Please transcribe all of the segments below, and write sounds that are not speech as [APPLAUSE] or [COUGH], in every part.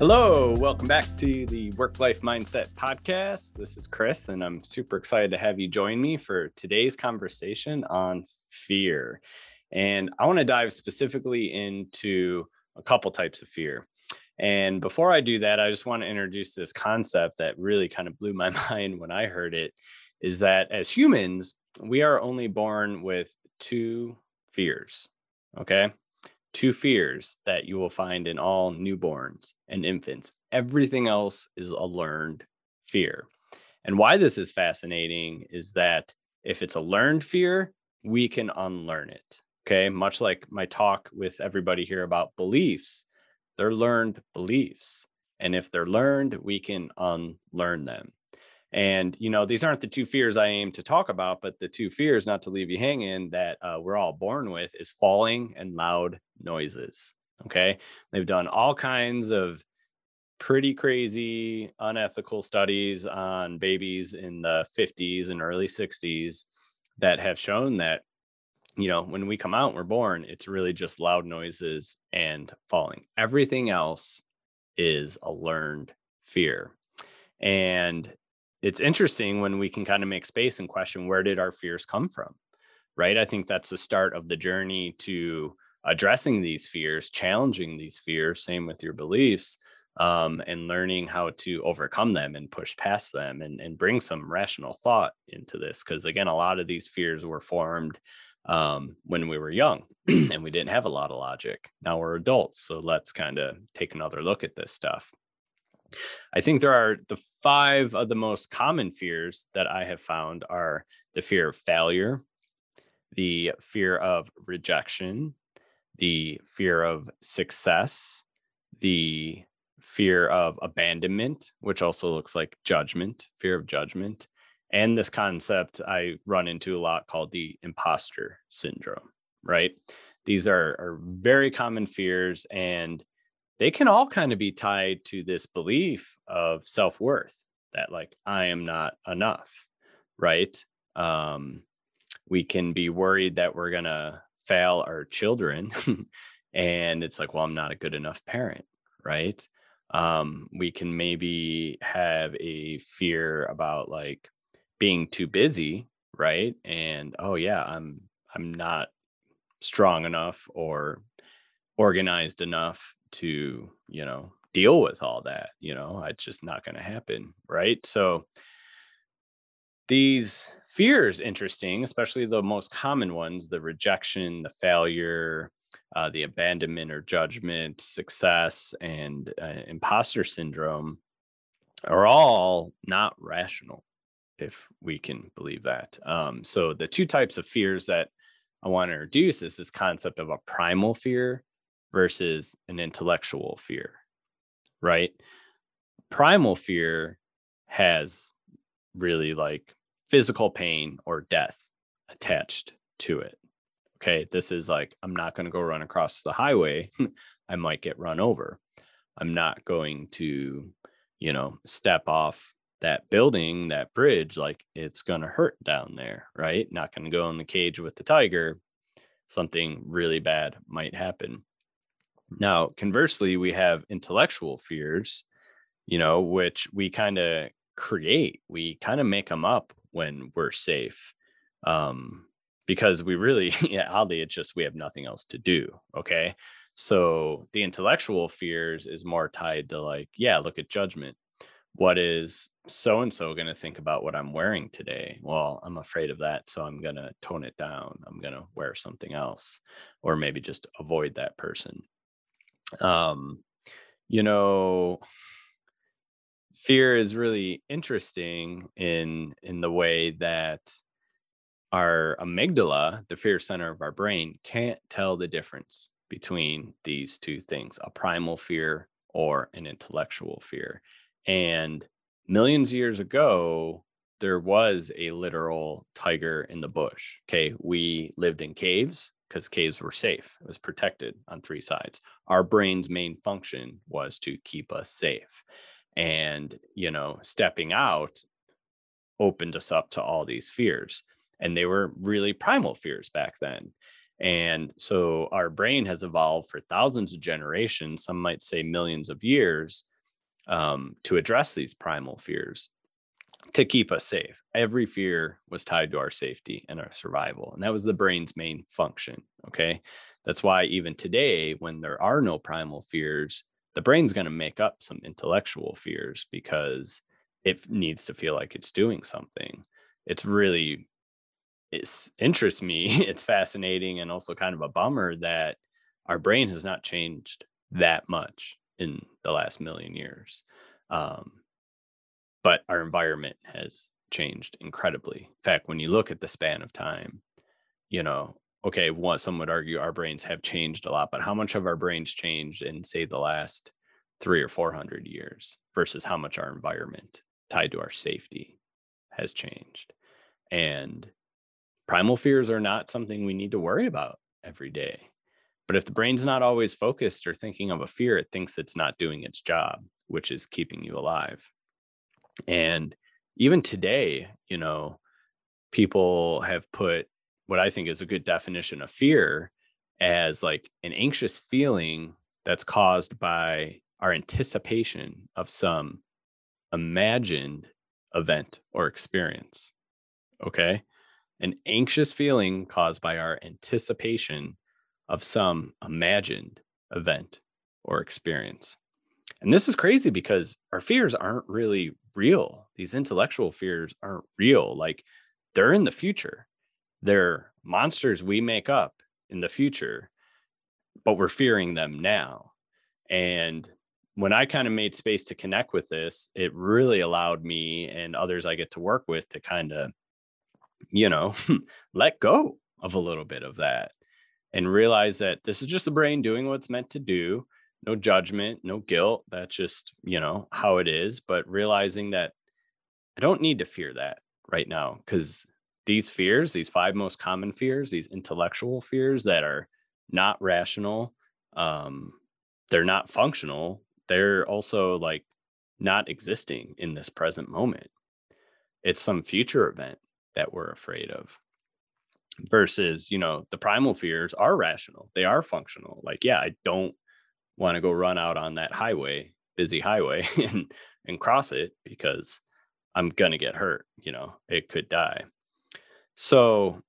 Hello, welcome back to the Work Life Mindset Podcast. This is Chris, and I'm super excited to have you join me for today's conversation on fear. And I want to dive specifically into a couple types of fear. And before I do that, I just want to introduce this concept that really kind of blew my [LAUGHS] mind when I heard it is that as humans, we are only born with two fears. Okay two fears that you will find in all newborns and infants. Everything else is a learned fear. And why this is fascinating is that if it's a learned fear, we can unlearn it. Okay. Much like my talk with everybody here about beliefs, they're learned beliefs. And if they're learned, we can unlearn them. And, you know, these aren't the two fears I aim to talk about, but the two fears, not to leave you hanging, that uh, we're all born with is falling and loud noises. Okay. They've done all kinds of pretty crazy, unethical studies on babies in the 50s and early 60s that have shown that, you know, when we come out, we're born, it's really just loud noises and falling. Everything else is a learned fear. And it's interesting when we can kind of make space and question where did our fears come from right? I think that's the start of the journey to addressing these fears challenging these fears same with your beliefs um, and learning how to overcome them and push past them and, and bring some rational thought into this. Because again a lot of these fears were formed um, when we were young [CLEARS THROAT] and we didn't have a lot of logic. Now we're adults so let's kind of take another look at this stuff I think there are the five of the most common fears that I have found are the fear of failure, the fear of rejection, the fear of success, the fear of abandonment, which also looks like judgment, fear of judgment, and this concept I run into a lot called the imposter syndrome, right? These are, are very common fears and they can all kind of be tied to this belief of self-worth that like i am not enough right? Um we can be worried that we're going to fail our children [LAUGHS] and it's like well i'm not a good enough parent right? Um we can maybe have a fear about like being too busy right? And oh yeah i'm i'm not strong enough or organized enough to you know deal with all that you know it's just not going to happen right? So these fears interesting especially the most common ones the rejection the failure uh, the abandonment or judgment success and uh, imposter syndrome are all not rational if we can believe that. Um, so the two types of fears that i want to introduce is this concept of a primal fear versus an intellectual fear, right? Primal fear has really like physical pain or death attached to it. Okay, this is like, I'm not going to go run across the highway. [LAUGHS] I might get run over. I'm not going to, you know, step off that building, that bridge, like it's going to hurt down there, right? Not going to go in the cage with the tiger. Something really bad might happen. Now, conversely, we have intellectual fears, you know, which we kind of create. We kind of make them up when we're safe. Um, because we really, [LAUGHS] yeah, oddly, it's just we have nothing else to do. Okay. So the intellectual fears is more tied to like, yeah, look at judgment. What is so and so going to think about what I'm wearing today? Well, I'm afraid of that. So I'm going to tone it down. I'm going to wear something else or maybe just avoid that person um you know fear is really interesting in in the way that our amygdala the fear center of our brain can't tell the difference between these two things a primal fear or an intellectual fear. And millions of years ago there was a literal tiger in the bush okay we lived in caves because caves were safe. It was protected on three sides. Our brain's main function was to keep us safe. And, you know, stepping out opened us up to all these fears. And they were really primal fears back then. And so our brain has evolved for thousands of generations, some might say millions of years, um, to address these primal fears to keep us safe. Every fear was tied to our safety and our survival. And that was the brain's main function. Okay. That's why even today, when there are no primal fears, the brain's going to make up some intellectual fears because it needs to feel like it's doing something. It's really, it's interests me. [LAUGHS] It's fascinating and also kind of a bummer that our brain has not changed that much in the last million years. Um, but our environment has changed incredibly. In fact, when you look at the span of time, you know, okay, one some would argue our brains have changed a lot, but how much of our brains changed in say the last three or four hundred years versus how much our environment tied to our safety has changed. And primal fears are not something we need to worry about every day. But if the brain's not always focused or thinking of a fear, it thinks it's not doing its job, which is keeping you alive. And even today, you know, people have put what I think is a good definition of fear as like an anxious feeling that's caused by our anticipation of some imagined event or experience. Okay. An anxious feeling caused by our anticipation of some imagined event or experience. And this is crazy because our fears aren't really real. These intellectual fears aren't real. Like they're in the future. They're monsters we make up in the future, but we're fearing them now. And when I kind of made space to connect with this, it really allowed me and others I get to work with to kind of, you know, [LAUGHS] let go of a little bit of that and realize that this is just the brain doing what it's meant to do no judgment, no guilt. That's just, you know, how it is. But realizing that I don't need to fear that right now because these fears, these five most common fears, these intellectual fears that are not rational, um, they're not functional, they're also like not existing in this present moment. It's some future event that we're afraid of versus you know the primal fears are rational they are functional like yeah i don't want to go run out on that highway, busy highway, [LAUGHS] and and cross it because I'm gonna get hurt. You know, it could die. So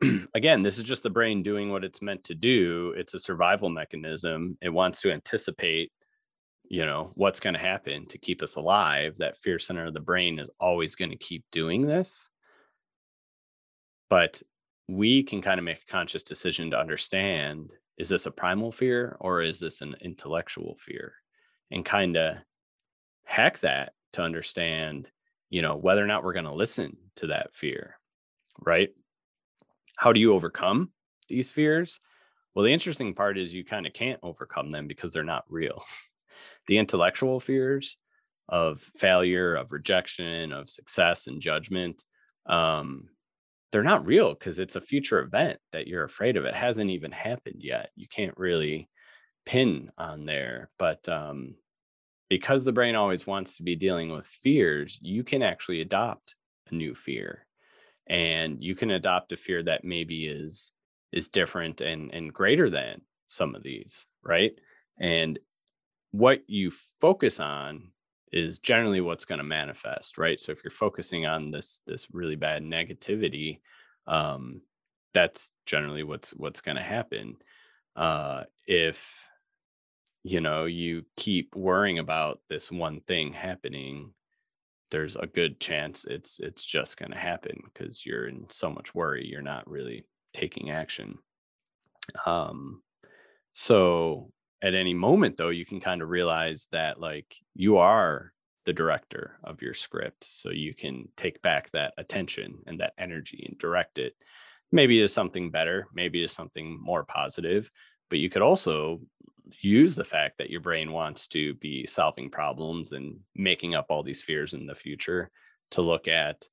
[CLEARS THROAT] again, this is just the brain doing what it's meant to do. It's a survival mechanism. It wants to anticipate, you know, what's going to happen to keep us alive. That fear center of the brain is always going to keep doing this. But we can kind of make a conscious decision to understand is this a primal fear or is this an intellectual fear? And kind of hack that to understand you know whether or not we're going to listen to that fear right? How do you overcome these fears? Well the interesting part is you kind of can't overcome them because they're not real. [LAUGHS] The intellectual fears of failure of rejection of success and judgment um, they're not real because it's a future event that you're afraid of. It hasn't even happened yet. You can't really pin on there. But um, because the brain always wants to be dealing with fears, you can actually adopt a new fear. And you can adopt a fear that maybe is is different and and greater than some of these, right? And what you focus on is generally what's going to manifest right? So if you're focusing on this this really bad negativity um that's generally what's what's going to happen. Uh if you know you keep worrying about this one thing happening there's a good chance it's it's just going to happen because you're in so much worry you're not really taking action. Um so at any moment though you can kind of realize that like you are the director of your script so you can take back that attention and that energy and direct it. Maybe to something better maybe to something more positive but you could also use the fact that your brain wants to be solving problems and making up all these fears in the future to look at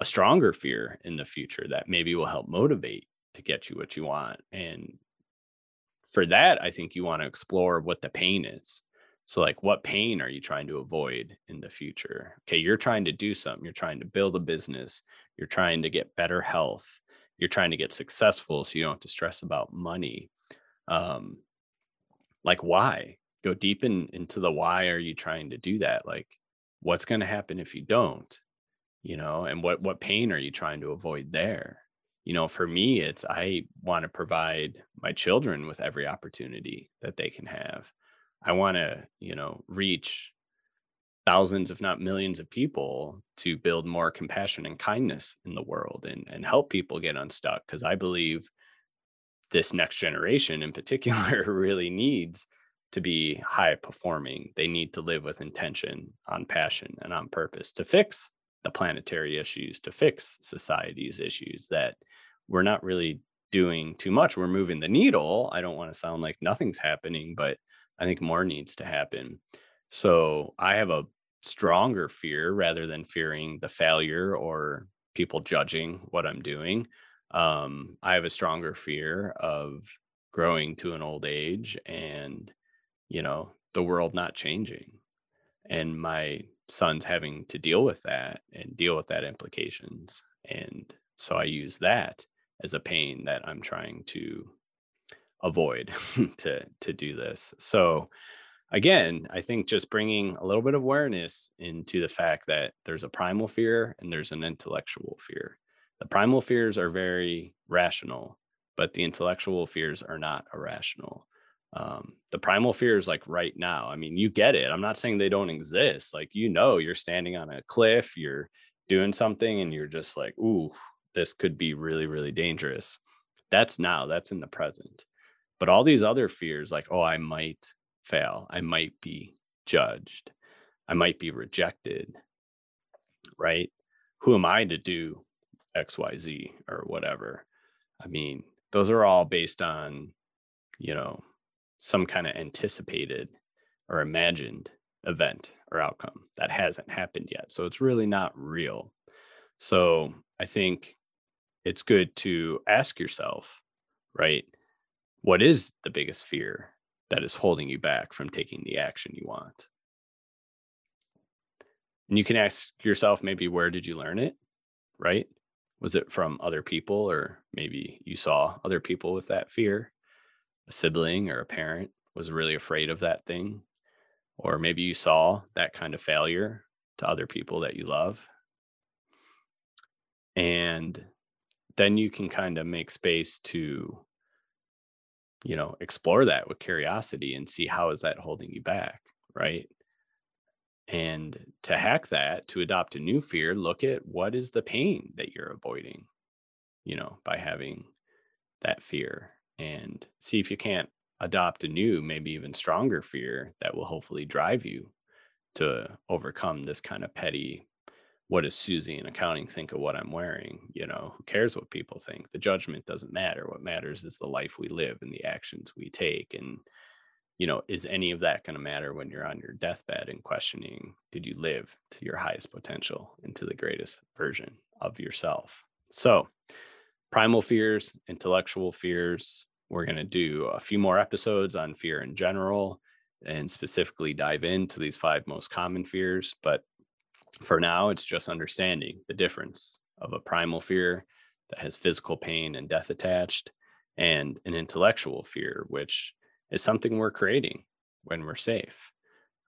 a stronger fear in the future that maybe will help motivate to get you what you want and for that, I think you want to explore what the pain is. So, like, what pain are you trying to avoid in the future? Okay, you're trying to do something, you're trying to build a business, you're trying to get better health, you're trying to get successful so you don't have to stress about money. Um, like, why? go deep in, into the why are you trying to do that? Like, what's going to happen if you don't? You know, and what what pain are you trying to avoid there? You know, for me, it's I want to provide my children with every opportunity that they can have. I want to, you know, reach thousands, if not millions of people to build more compassion and kindness in the world and, and help people get unstuck. Because I believe this next generation in [LAUGHS] particular really needs to be high performing. They need to live with intention, on passion, and on purpose to fix the planetary issues, to fix society's issues that we're not really doing too much. We're moving the needle. I don't want to sound like nothing's happening, but I think more needs to happen. So I have a stronger fear rather than fearing the failure or people judging what I'm doing. Um, I have a stronger fear of growing to an old age and, you know, the world not changing and my sons having to deal with that and deal with that implications. And so I use that as a pain that I'm trying to avoid [LAUGHS] to to do this. So again, I think just bringing a little bit of awareness into the fact that there's a primal fear and there's an intellectual fear. The primal fears are very rational, but the intellectual fears are not irrational. Um, the primal fears, like right now, I mean, you get it. I'm not saying they don't exist. Like, you know, you're standing on a cliff, you're doing something, and you're just like, ooh, this could be really, really dangerous. That's now, that's in the present. But all these other fears, like, oh, I might fail. I might be judged. I might be rejected. Right? Who am I to do XYZ or whatever? I mean, those are all based on, you know, some kind of anticipated or imagined event or outcome that hasn't happened yet. So it's really not real. So I think it's good to ask yourself, right? What is the biggest fear that is holding you back from taking the action you want. And you can ask yourself maybe where did you learn it? Right? Was it from other people, or maybe you saw other people with that fear? A sibling or a parent was really afraid of that thing. Or maybe you saw that kind of failure to other people that you love. And then you can kind of make space to you know explore that with curiosity and see how is that holding you back right and to hack that to adopt a new fear look at what is the pain that you're avoiding you know by having that fear and see if you can't adopt a new maybe even stronger fear that will hopefully drive you to overcome this kind of petty what does Susie in accounting think of what I'm wearing? You know, who cares what people think? The judgment doesn't matter. What matters is the life we live and the actions we take. And, you know, is any of that going to matter when you're on your deathbed and questioning, did you live to your highest potential and to the greatest version of yourself? So, primal fears, intellectual fears. We're going to do a few more episodes on fear in general and specifically dive into these five most common fears. But for now, it's just understanding the difference of a primal fear that has physical pain and death attached, and an intellectual fear, which is something we're creating when we're safe.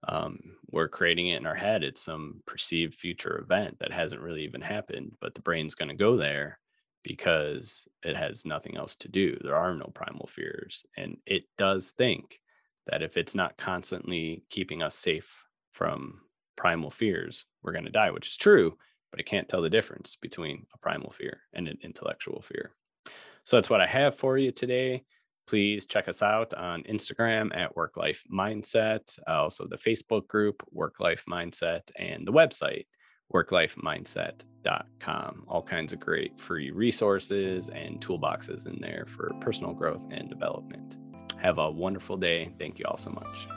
Um, we're creating it in our head. It's some perceived future event that hasn't really even happened, but the brain's going to go there because it has nothing else to do. There are no primal fears. And it does think that if it's not constantly keeping us safe from primal fears, we're going to die, which is true, but it can't tell the difference between a primal fear and an intellectual fear. So that's what I have for you today. Please check us out on Instagram at Work Life Mindset, uh, also the Facebook group Work Life Mindset, and the website worklifemindset.com. All kinds of great free resources and toolboxes in there for personal growth and development. Have a wonderful day. Thank you all so much.